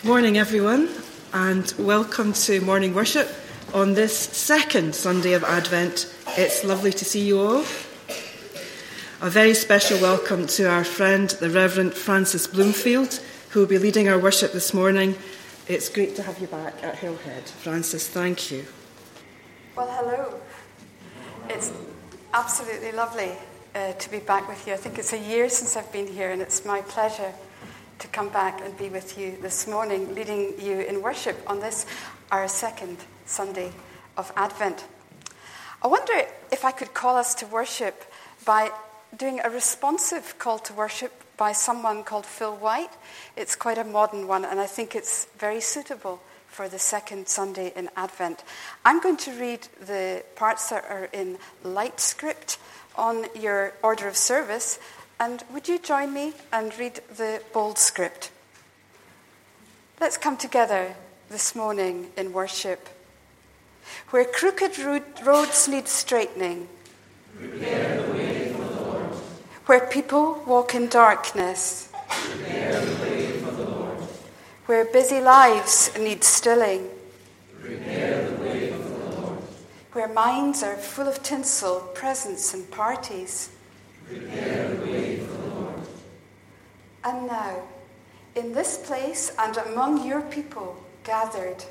Good morning, everyone, and welcome to morning worship on this second Sunday of Advent. It's lovely to see you all. A very special welcome to our friend, the Reverend Francis Bloomfield, who will be leading our worship this morning. It's great to have you back at Hillhead. Francis, thank you. Well, hello. It's absolutely lovely uh, to be back with you. I think it's a year since I've been here, and it's my pleasure to come back and be with you this morning, leading you in worship on this, our second Sunday of Advent. I wonder if I could call us to worship by doing a responsive call to worship by someone called Phil White. It's quite a modern one, and I think it's very suitable for the second Sunday in Advent. I'm going to read the parts that are in light script on your order of service, and would you join me and read the bold script? Let's come together this morning in worship. Where crooked roads need straightening. Where people walk in darkness. Where busy lives need stilling. Where minds are full of tinsel, presents, and parties, prepare the way for the Lord. And now, in this place and among your people gathered,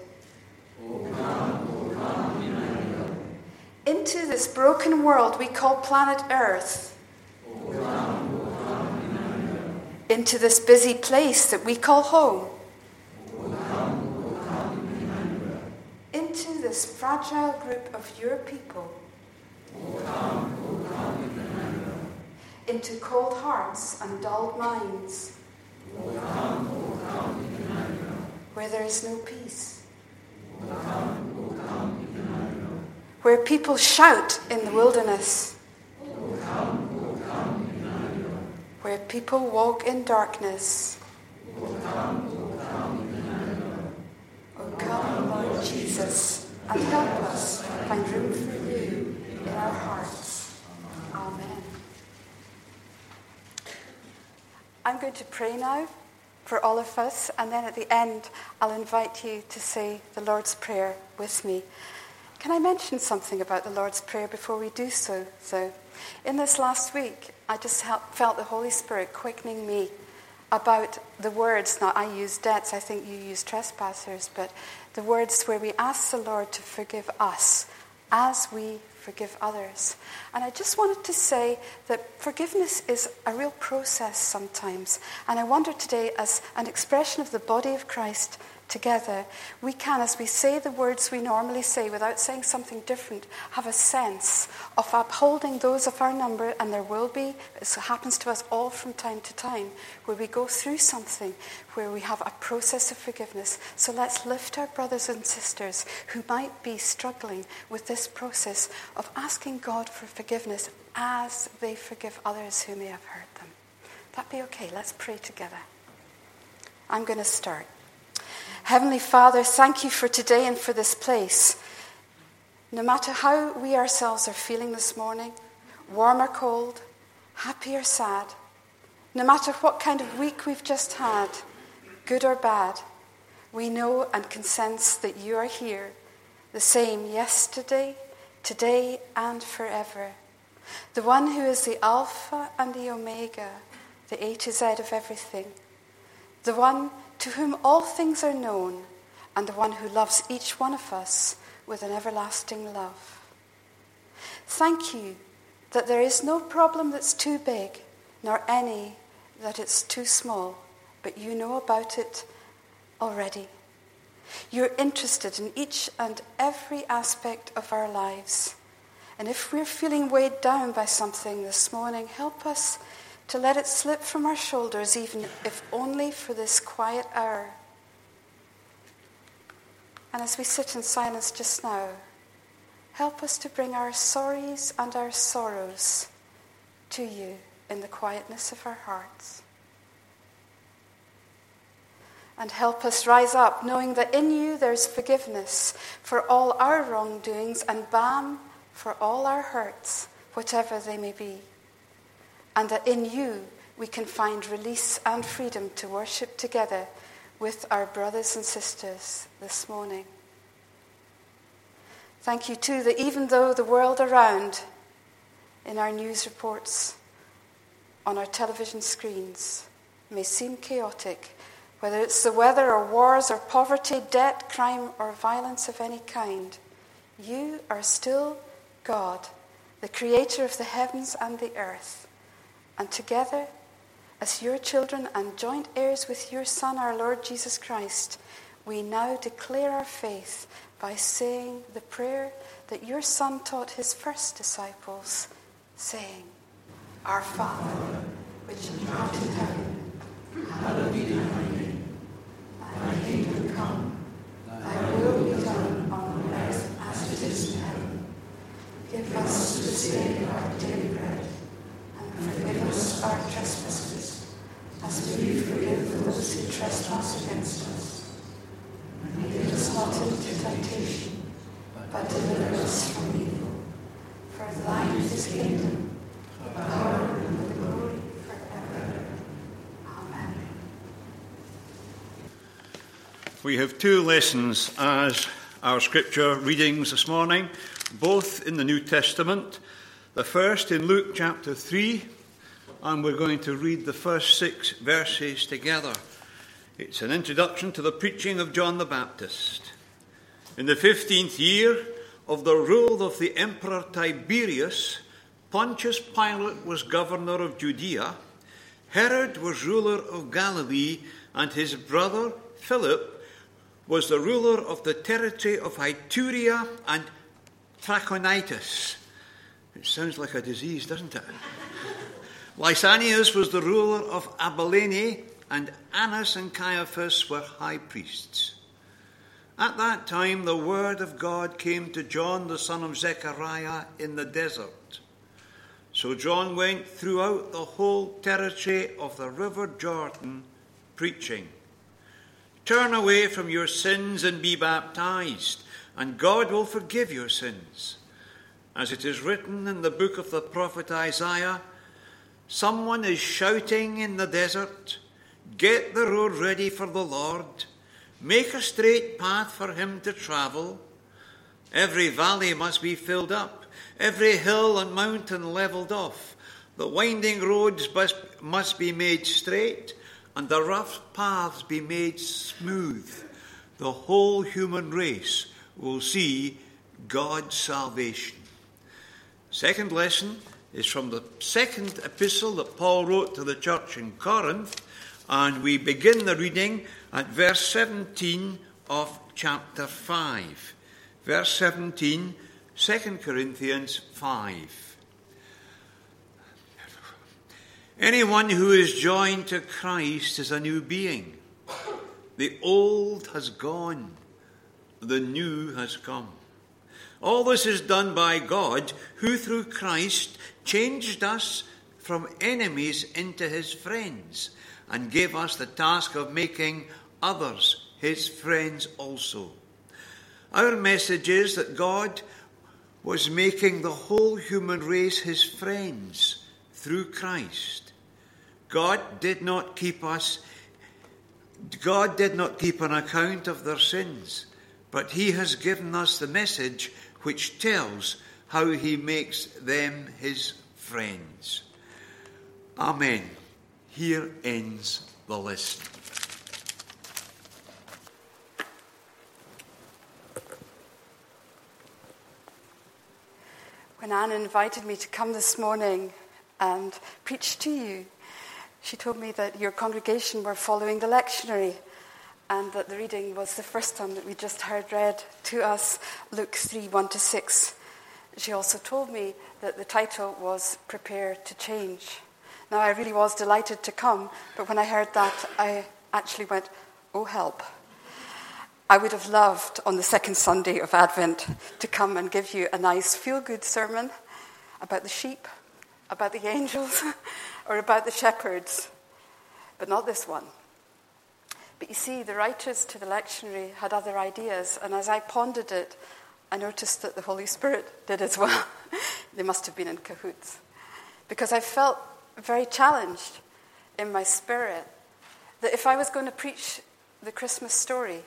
into this broken world we call planet Earth, into this busy place that we call home, into this fragile group of your people, into cold hearts and dulled minds, come, come, where there is no peace, come, come, where people shout in the wilderness, come, come, where people walk in darkness. O come, come, Emmanuel. Come, Lord Jesus, and help us find room for you in our hearts. Amen. I'm going to pray now for all of us, and then at the end, I'll invite you to say the Lord's Prayer with me. Can I mention something about the Lord's Prayer before we do so? So, in this last week, I just felt the Holy Spirit quickening me about the words. Now, I use debts, I think you use trespassers, but the words where we ask the Lord to forgive us as we forgive others. And I just wanted to say that forgiveness is a real process sometimes. And I wonder today, as an expression of the body of Christ together, we can, as we say the words we normally say without saying something different, have a sense of upholding those of our number, and there will be, it happens to us all from time to time, where we go through something where we have a process of forgiveness. So let's lift our brothers and sisters who might be struggling with this process of asking God for forgiveness as they forgive others who may have hurt them. That be okay? Let's pray together. I'm going to start. Heavenly Father, thank you for today and for this place. No matter how we ourselves are feeling this morning, warm or cold, happy or sad, no matter what kind of week we've just had, good or bad, we know and can sense that you are here, the same yesterday, today, and forever. The one who is the Alpha and the Omega, the A to Z of everything. The one to whom all things are known, and the one who loves each one of us with an everlasting love. Thank you that there is no problem that's too big, nor any that it's too small, but you know about it already. You're interested in each and every aspect of our lives. And if we're feeling weighed down by something this morning, help us to let it slip from our shoulders, even if only for this quiet hour. And as we sit in silence just now, help us to bring our sorries and our sorrows to you in the quietness of our hearts. And help us rise up knowing that in you there's forgiveness for all our wrongdoings and balm for all our hurts, whatever they may be and that in you we can find release and freedom to worship together with our brothers and sisters this morning. Thank you, too, that even though the world around, in our news reports, on our television screens, may seem chaotic, whether it's the weather or wars or poverty, debt, crime, or violence of any kind, you are still God, the creator of the heavens and the earth. And together, as your children and joint heirs with your Son, our Lord Jesus Christ, we now declare our faith by saying the prayer that your Son taught his first disciples, saying, Our Father, which art in heaven, hallowed be thy name. Thy kingdom come, thy will be done on earth as it is in heaven. Give us this day our daily bread, our trespasses, as we forgive those who trespass against us. And lead us not into temptation, but deliver us from evil. For thine is the kingdom, the power, and the glory forever. Amen. We have two lessons as our scripture readings this morning, both in the New Testament. The first in Luke chapter 3, and we're going to read the first six verses together. It's an introduction to the preaching of John the Baptist. In the fifteenth year of the rule of the Emperor Tiberius, Pontius Pilate was governor of Judea, Herod was ruler of Galilee, and his brother Philip was the ruler of the territory of Iturea and Trachonitis. It sounds like a disease, doesn't it? Lysanias was the ruler of Abilene, and Annas and Caiaphas were high priests. At that time, the word of God came to John, the son of Zechariah, in the desert. So John went throughout the whole territory of the river Jordan, preaching Turn away from your sins and be baptized, and God will forgive your sins. As it is written in the book of the prophet Isaiah, someone is shouting in the desert, Get the road ready for the Lord, make a straight path for him to travel. Every valley must be filled up, every hill and mountain leveled off. The winding roads must, must be made straight and the rough paths be made smooth, the whole human race will see God's salvation. Second lesson is from the second epistle that Paul wrote to the church in Corinth, and we begin the reading at verse 17 of chapter 5. Verse 17, 2 Corinthians 5. Anyone who is joined to Christ is a new being. The old has gone, the new has come. All this is done by God, who through Christ changed us from enemies into his friends and gave us the task of making others his friends also. Our message is that God was making the whole human race his friends through Christ. God did not keep us, God did not keep an account of their sins, but He has given us the message which tells how He makes them His friends. Amen. Here ends the list. When Anne invited me to come this morning and preach to you, she told me that your congregation were following the lectionary and that the reading was the first time that we just heard read to us Luke 3 1 to 6. She also told me that the title was Prepare to Change. Now, I really was delighted to come, but when I heard that, I actually went, Oh, help. I would have loved on the second Sunday of Advent to come and give you a nice feel good sermon about the sheep, about the angels, or about the shepherds, but not this one. But you see, the writers to the lectionary had other ideas, and as I pondered it, I noticed that the Holy Spirit did as well. they must have been in cahoots. Because I felt very challenged in my spirit that if I was going to preach the Christmas story,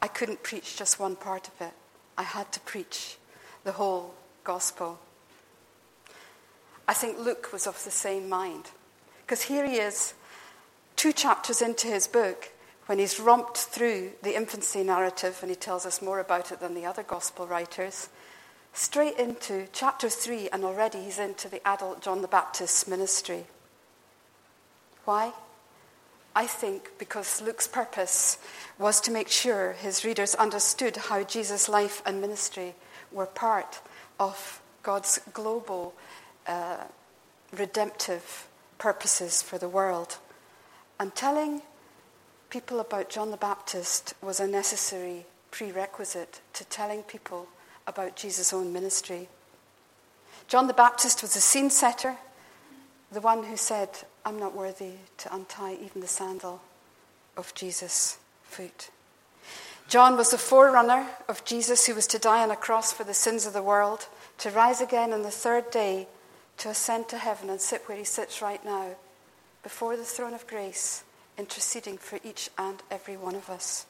I couldn't preach just one part of it. I had to preach the whole gospel. I think Luke was of the same mind. Because here he is, two chapters into his book, when he's romped through the infancy narrative, and he tells us more about it than the other gospel writers, straight into chapter three, and already he's into the adult John the Baptist's ministry. Why? I think because Luke's purpose was to make sure his readers understood how Jesus' life and ministry were part of God's global uh, redemptive purposes for the world. And telling people about John the Baptist was a necessary prerequisite to telling people about Jesus' own ministry. John the Baptist was a scene setter, the one who said, I'm not worthy to untie even the sandal of Jesus' foot. John was the forerunner of Jesus who was to die on a cross for the sins of the world, to rise again on the third day, to ascend to heaven and sit where he sits right now, before the throne of grace, interceding for each and every one of us.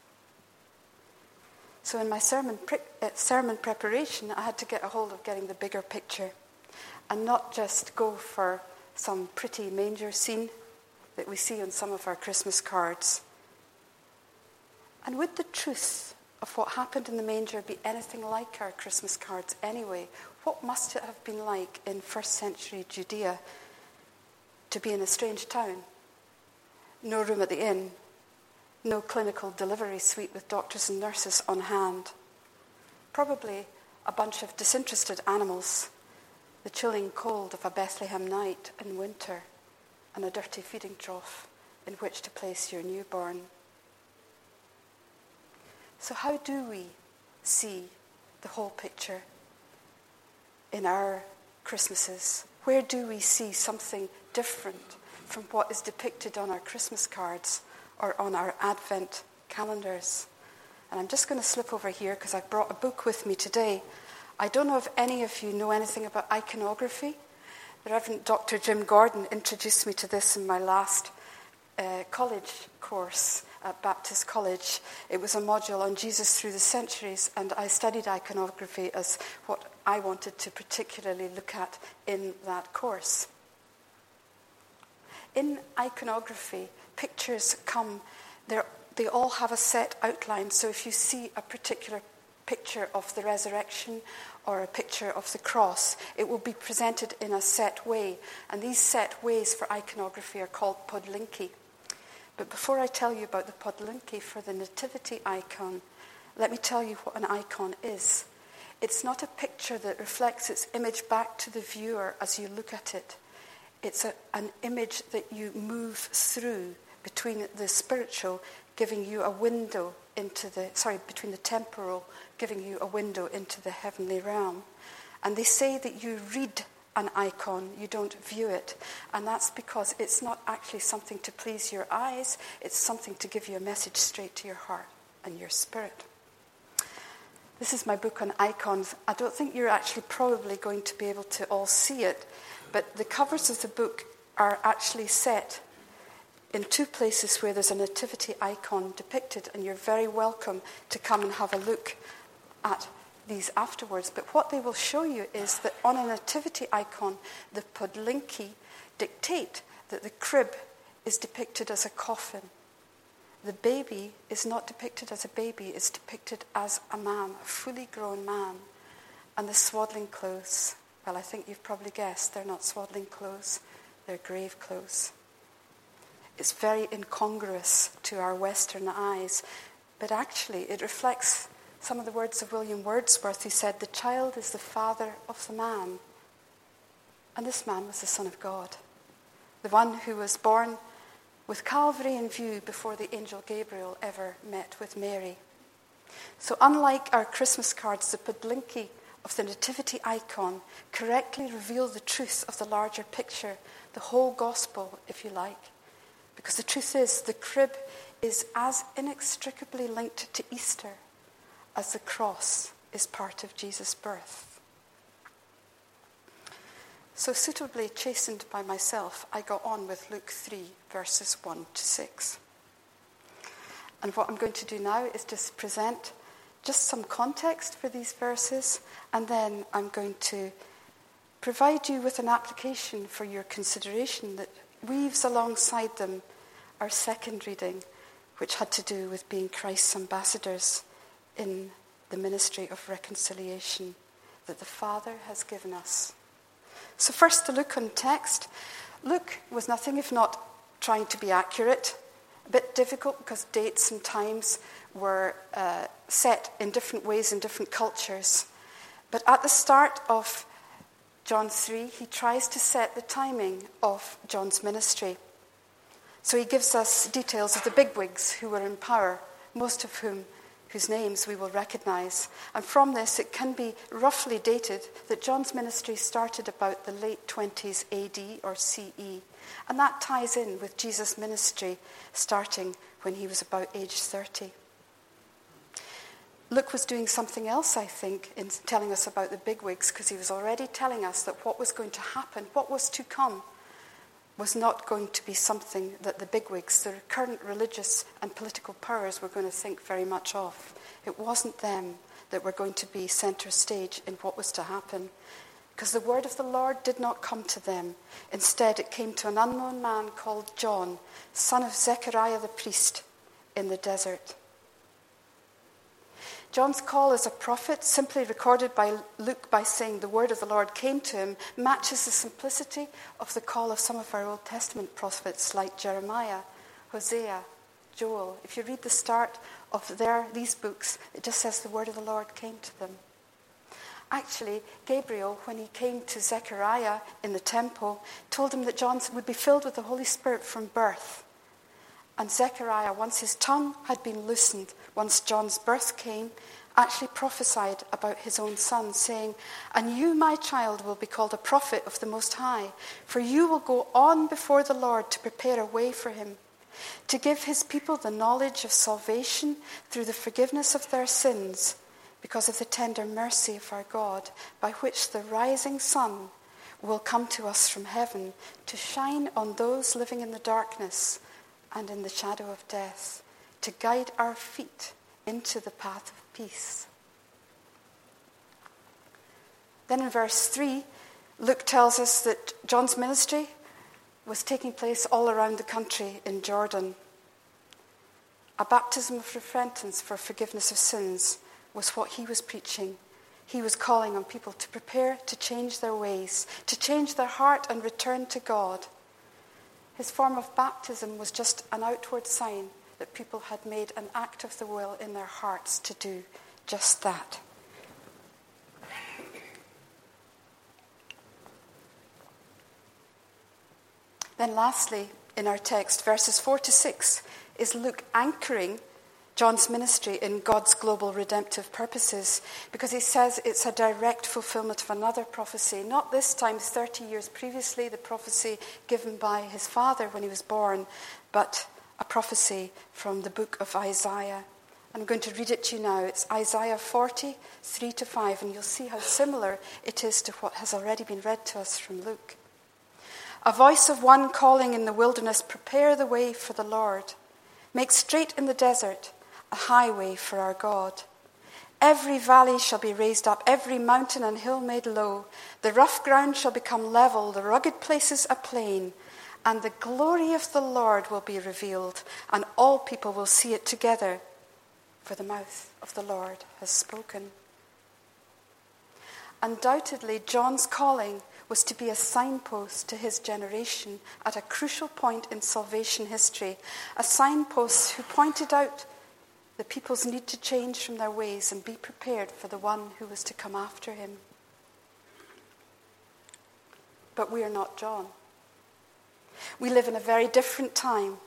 So, in my sermon, pre- uh, sermon preparation, I had to get a hold of getting the bigger picture and not just go for some pretty manger scene that we see on some of our Christmas cards. And would the truth of what happened in the manger be anything like our Christmas cards anyway? What must it have been like in first century Judea to be in a strange town? No room at the inn, no clinical delivery suite with doctors and nurses on hand. Probably a bunch of disinterested animals the chilling cold of a Bethlehem night in winter, and a dirty feeding trough in which to place your newborn. So, how do we see the whole picture in our Christmases? Where do we see something different from what is depicted on our Christmas cards or on our Advent calendars? And I'm just going to slip over here because I've brought a book with me today I don't know if any of you know anything about iconography. The Reverend Dr. Jim Gordon introduced me to this in my last uh, college course at Baptist College. It was a module on Jesus through the centuries, and I studied iconography as what I wanted to particularly look at in that course. In iconography, pictures come, they all have a set outline. So if you see a particular picture of the resurrection or a picture of the cross. It will be presented in a set way, and these set ways for iconography are called podlinki. But before I tell you about the podlinki for the nativity icon, let me tell you what an icon is. It's not a picture that reflects its image back to the viewer as you look at it. It's a, an image that you move through between the spiritual, giving you a window into the, sorry, between the temporal, giving you a window into the heavenly realm. And they say that you read an icon, you don't view it. And that's because it's not actually something to please your eyes, it's something to give you a message straight to your heart and your spirit. This is my book on icons. I don't think you're actually probably going to be able to all see it, but the covers of the book are actually set in two places where there's a nativity icon depicted, and you're very welcome to come and have a look at these afterwards. But what they will show you is that on a nativity icon, the podlinki dictate that the crib is depicted as a coffin. The baby is not depicted as a baby, it's depicted as a man, a fully grown man. And the swaddling clothes, well, I think you've probably guessed, they're not swaddling clothes, they're grave clothes. It's very incongruous to our Western eyes, but actually it reflects some of the words of William Wordsworth, who said, The child is the father of the man. And this man was the Son of God, the one who was born with Calvary in view before the angel Gabriel ever met with Mary. So, unlike our Christmas cards, the podlinki of the nativity icon correctly reveal the truth of the larger picture, the whole gospel, if you like. Because the truth is, the crib is as inextricably linked to Easter as the cross is part of Jesus' birth. So, suitably chastened by myself, I got on with Luke 3, verses 1 to 6. And what I'm going to do now is just present just some context for these verses, and then I'm going to provide you with an application for your consideration that weaves alongside them our second reading, which had to do with being Christ's ambassadors in the ministry of reconciliation that the Father has given us. So, first, to look on text. Luke was nothing if not trying to be accurate, a bit difficult because dates and times were uh, set in different ways in different cultures. But at the start of John 3, he tries to set the timing of John's ministry. So he gives us details of the bigwigs who were in power, most of whom whose names we will recognize. And from this, it can be roughly dated that John's ministry started about the late 20s AD or CE. And that ties in with Jesus' ministry starting when he was about age 30. Luke was doing something else, I think, in telling us about the bigwigs, because he was already telling us that what was going to happen, what was to come, was not going to be something that the bigwigs, the current religious and political powers, were going to think very much of. It wasn't them that were going to be center stage in what was to happen. Because the word of the Lord did not come to them. Instead, it came to an unknown man called John, son of Zechariah the priest, in the desert. John's call as a prophet, simply recorded by Luke by saying the word of the Lord came to him, matches the simplicity of the call of some of our Old Testament prophets like Jeremiah, Hosea, Joel. If you read the start of their, these books, it just says the word of the Lord came to them. Actually, Gabriel, when he came to Zechariah in the temple, told him that John would be filled with the Holy Spirit from birth. And Zechariah, once his tongue had been loosened, once John's birth came, actually prophesied about his own son, saying, And you, my child, will be called a prophet of the Most High, for you will go on before the Lord to prepare a way for him, to give his people the knowledge of salvation through the forgiveness of their sins, because of the tender mercy of our God, by which the rising sun will come to us from heaven to shine on those living in the darkness and in the shadow of death, to guide our feet into the path of peace. Then in verse 3, Luke tells us that John's ministry was taking place all around the country in Jordan. A baptism of repentance for forgiveness of sins was what he was preaching. He was calling on people to prepare to change their ways, to change their heart and return to God. His form of baptism was just an outward sign that people had made an act of the will in their hearts to do just that. Then, lastly, in our text, verses 4 to 6, is Luke anchoring John's ministry in God's global redemptive purposes because he says it's a direct fulfillment of another prophecy, not this time 30 years previously, the prophecy given by his father when he was born, but a prophecy from the book of Isaiah. I'm going to read it to you now. It's Isaiah 40, 3 to 5, and you'll see how similar it is to what has already been read to us from Luke. A voice of one calling in the wilderness, Prepare the way for the Lord. Make straight in the desert a highway for our God. Every valley shall be raised up, every mountain and hill made low. The rough ground shall become level, the rugged places a plain. And the glory of the Lord will be revealed, and all people will see it together, for the mouth of the Lord has spoken. Undoubtedly, John's calling was to be a signpost to his generation at a crucial point in salvation history, a signpost who pointed out the people's need to change from their ways and be prepared for the one who was to come after him. But we are not John. We live in a very different time,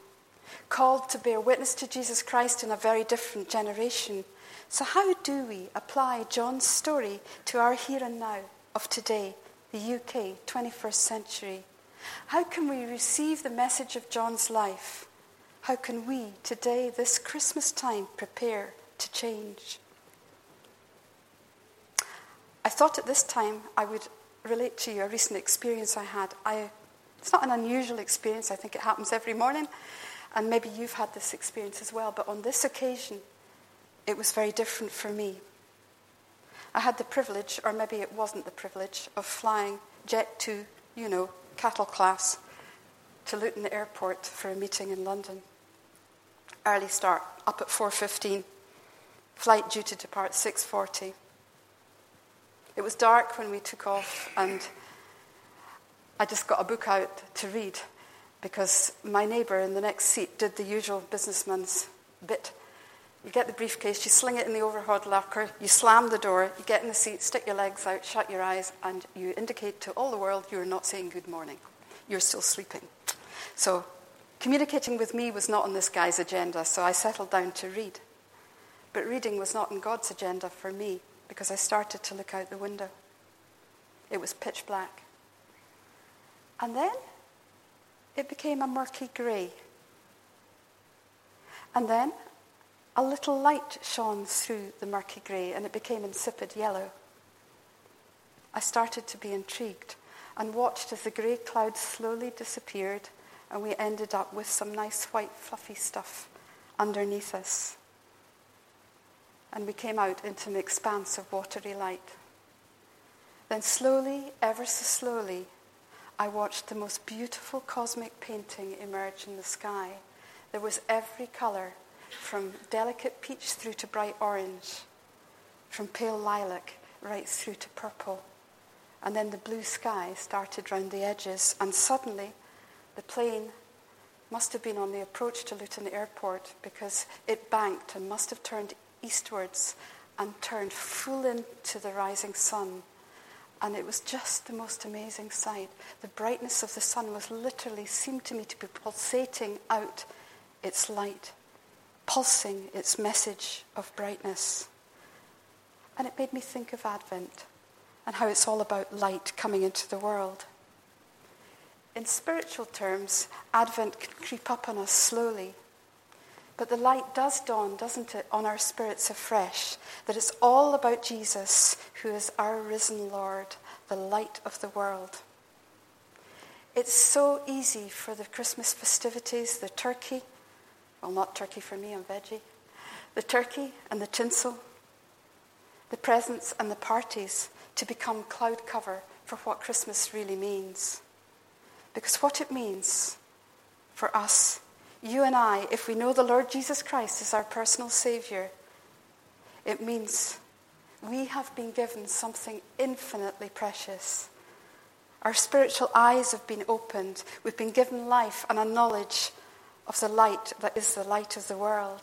called to bear witness to Jesus Christ in a very different generation. So, how do we apply John's story to our here and now of today, the UK, 21st century? How can we receive the message of John's life how can we today, this Christmas time, prepare to change? I thought at this time I would relate to you a recent experience I had. I, it's not an unusual experience, I think it happens every morning. And maybe you've had this experience as well, but on this occasion, it was very different for me. I had the privilege, or maybe it wasn't the privilege, of flying Jet 2, you know, cattle class, to Luton Airport for a meeting in London. Early start, up at 4.15. Flight due to depart 6.40. It was dark when we took off, and I just got a book out to read because my neighbour in the next seat did the usual businessman's bit. You get the briefcase, you sling it in the overhead locker, you slam the door, you get in the seat, stick your legs out, shut your eyes, and you indicate to all the world you're not saying good morning. You're still sleeping. So, communicating with me was not on this guy's agenda, so I settled down to read. But reading was not on God's agenda for me because I started to look out the window. It was pitch black. And then it became a murky grey. And then a little light shone through the murky grey and it became insipid yellow. I started to be intrigued and watched as the grey clouds slowly disappeared and we ended up with some nice white fluffy stuff underneath us. And we came out into an expanse of watery light. Then slowly, ever so slowly, I watched the most beautiful cosmic painting emerge in the sky. There was every colour, from delicate peach through to bright orange, from pale lilac right through to purple. And then the blue sky started round the edges, and suddenly the plane must have been on the approach to Luton Airport because it banked and must have turned eastwards and turned full into the rising sun and it was just the most amazing sight. The brightness of the sun was literally, seemed to me to be pulsating out its light, pulsing its message of brightness. And it made me think of Advent and how it's all about light coming into the world. In spiritual terms, Advent can creep up on us slowly. But the light does dawn, doesn't it, on our spirits afresh, that it's all about Jesus, who is our risen Lord, the light of the world. It's so easy for the Christmas festivities, the turkey, well, not turkey for me, I'm veggie, the turkey and the tinsel, the presents and the parties to become cloud cover for what Christmas really means. Because what it means for us you and I, if we know the Lord Jesus Christ as our personal Savior, it means we have been given something infinitely precious. Our spiritual eyes have been opened. We've been given life and a knowledge of the light that is the light of the world.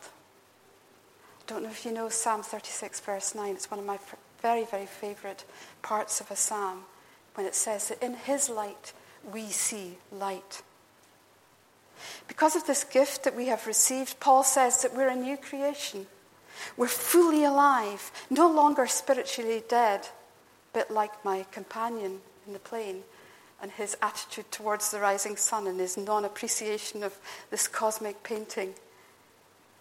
I don't know if you know Psalm 36, verse 9. It's one of my very, very favorite parts of a psalm when it says that in His light we see light. Because of this gift that we have received, Paul says that we're a new creation. We're fully alive, no longer spiritually dead, a bit like my companion in the plane and his attitude towards the rising sun and his non appreciation of this cosmic painting.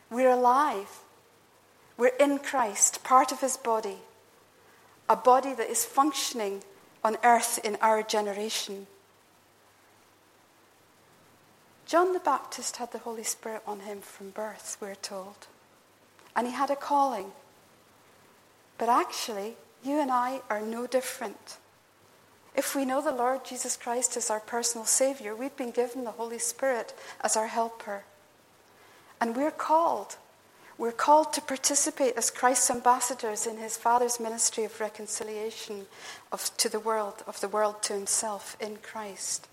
We're alive. We're in Christ, part of his body, a body that is functioning on earth in our generation. John the Baptist had the Holy Spirit on him from birth, we're told. And he had a calling. But actually, you and I are no different. If we know the Lord Jesus Christ as our personal Savior, we've been given the Holy Spirit as our helper. And we're called. We're called to participate as Christ's ambassadors in his Father's ministry of reconciliation of, to the world, of the world to himself in Christ.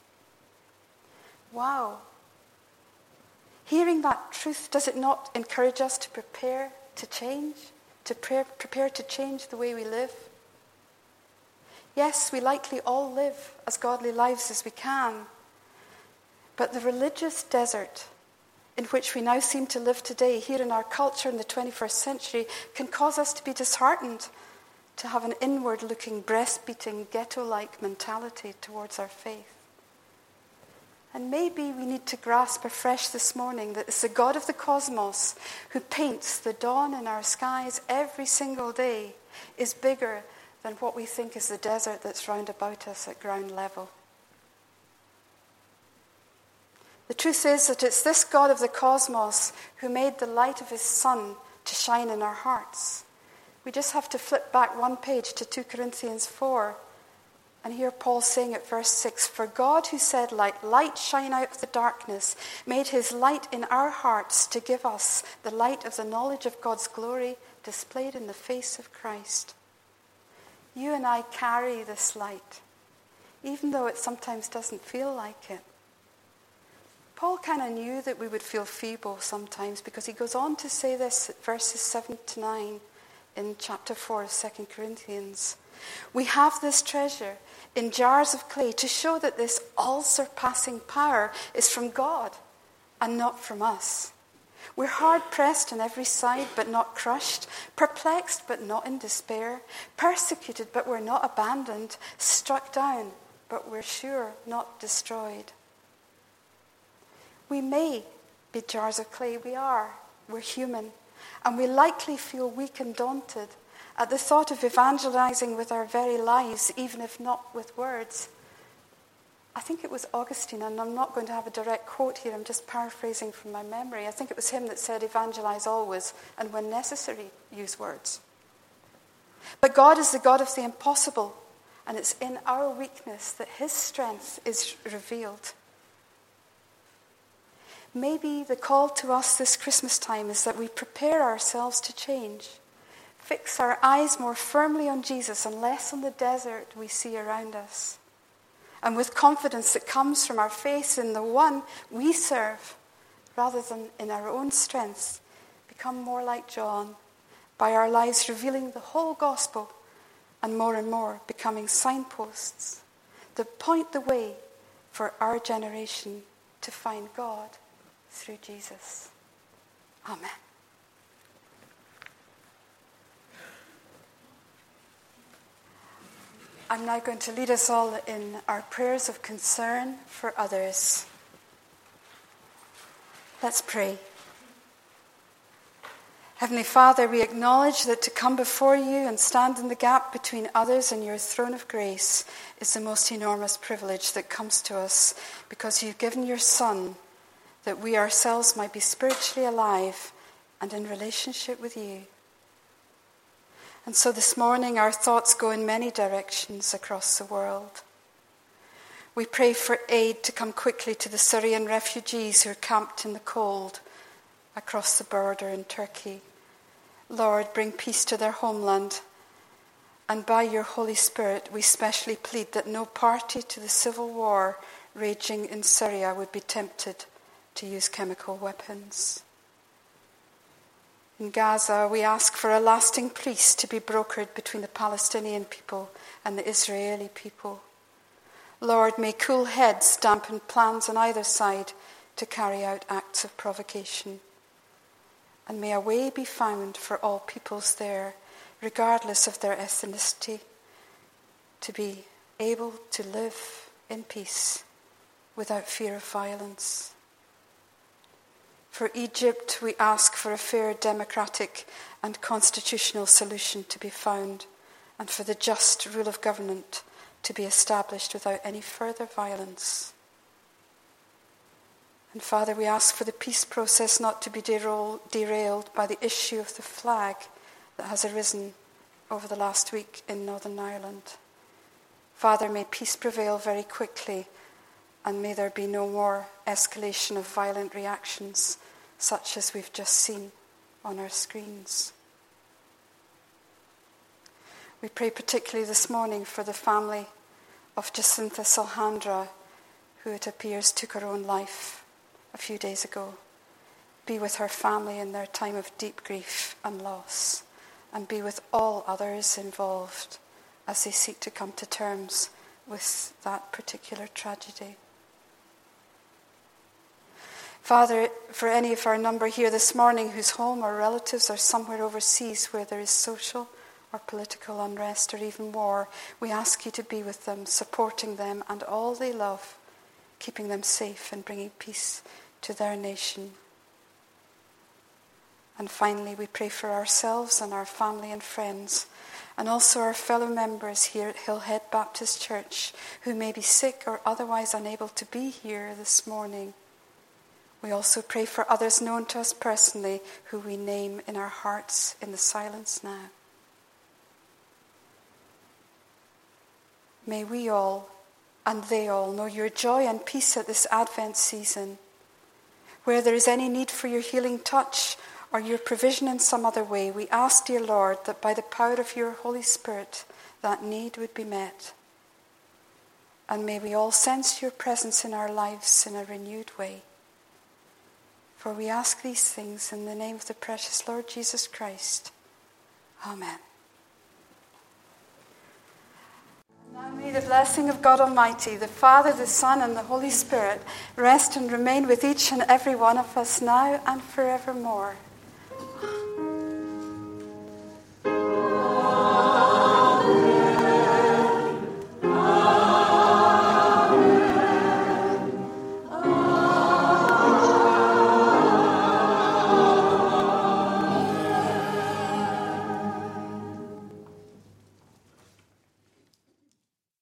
Wow. Hearing that truth, does it not encourage us to prepare to change? To pre- prepare to change the way we live? Yes, we likely all live as godly lives as we can. But the religious desert in which we now seem to live today, here in our culture in the 21st century, can cause us to be disheartened, to have an inward looking, breast beating, ghetto like mentality towards our faith. And maybe we need to grasp afresh this morning that it's the God of the cosmos who paints the dawn in our skies every single day is bigger than what we think is the desert that's round about us at ground level. The truth is that it's this God of the cosmos who made the light of his sun to shine in our hearts. We just have to flip back one page to 2 Corinthians 4 and here Paul saying at verse 6 For God, who said, Light, light shine out of the darkness, made his light in our hearts to give us the light of the knowledge of God's glory displayed in the face of Christ. You and I carry this light, even though it sometimes doesn't feel like it. Paul kind of knew that we would feel feeble sometimes because he goes on to say this at verses 7 to 9 in chapter 4 of 2 Corinthians. We have this treasure in jars of clay to show that this all surpassing power is from God and not from us. We're hard pressed on every side, but not crushed, perplexed, but not in despair, persecuted, but we're not abandoned, struck down, but we're sure not destroyed. We may be jars of clay, we are. We're human, and we likely feel weak and daunted at the thought of evangelizing with our very lives, even if not with words. I think it was Augustine, and I'm not going to have a direct quote here, I'm just paraphrasing from my memory. I think it was him that said, Evangelize always, and when necessary, use words. But God is the God of the impossible, and it's in our weakness that His strength is revealed. Maybe the call to us this Christmas time is that we prepare ourselves to change fix our eyes more firmly on Jesus and less on the desert we see around us. And with confidence that comes from our faith in the one we serve, rather than in our own strength, become more like John by our lives revealing the whole gospel and more and more becoming signposts that point the way for our generation to find God through Jesus. Amen. I'm now going to lead us all in our prayers of concern for others. Let's pray. Heavenly Father, we acknowledge that to come before you and stand in the gap between others and your throne of grace is the most enormous privilege that comes to us because you've given your Son that we ourselves might be spiritually alive and in relationship with you. And so this morning, our thoughts go in many directions across the world. We pray for aid to come quickly to the Syrian refugees who are camped in the cold across the border in Turkey. Lord, bring peace to their homeland. And by your Holy Spirit, we specially plead that no party to the civil war raging in Syria would be tempted to use chemical weapons. In Gaza, we ask for a lasting peace to be brokered between the Palestinian people and the Israeli people. Lord, may cool heads dampen plans on either side to carry out acts of provocation. And may a way be found for all peoples there, regardless of their ethnicity, to be able to live in peace without fear of violence. For Egypt, we ask for a fair democratic and constitutional solution to be found, and for the just rule of government to be established without any further violence. And Father, we ask for the peace process not to be derailed by the issue of the flag that has arisen over the last week in Northern Ireland. Father, may peace prevail very quickly and may there be no more escalation of violent reactions such as we've just seen on our screens. We pray particularly this morning for the family of Jacintha Saldanha, who it appears took her own life a few days ago. Be with her family in their time of deep grief and loss, and be with all others involved as they seek to come to terms with that particular tragedy. Father, for any of our number here this morning whose home or relatives are somewhere overseas where there is social or political unrest or even war, we ask you to be with them, supporting them and all they love, keeping them safe and bringing peace to their nation. And finally, we pray for ourselves and our family and friends, and also our fellow members here at Hillhead Baptist Church who may be sick or otherwise unable to be here this morning We also pray for others known to us personally who we name in our hearts in the silence now. May we all and they all know your joy and peace at this Advent season. Where there is any need for your healing touch or your provision in some other way, we ask, dear Lord, that by the power of your Holy Spirit, that need would be met. And may we all sense your presence in our lives in a renewed way. For we ask these things in the name of the precious Lord Jesus Christ. Amen. Now may the blessing of God Almighty, the Father, the Son, and the Holy Spirit rest and remain with each and every one of us now and forevermore.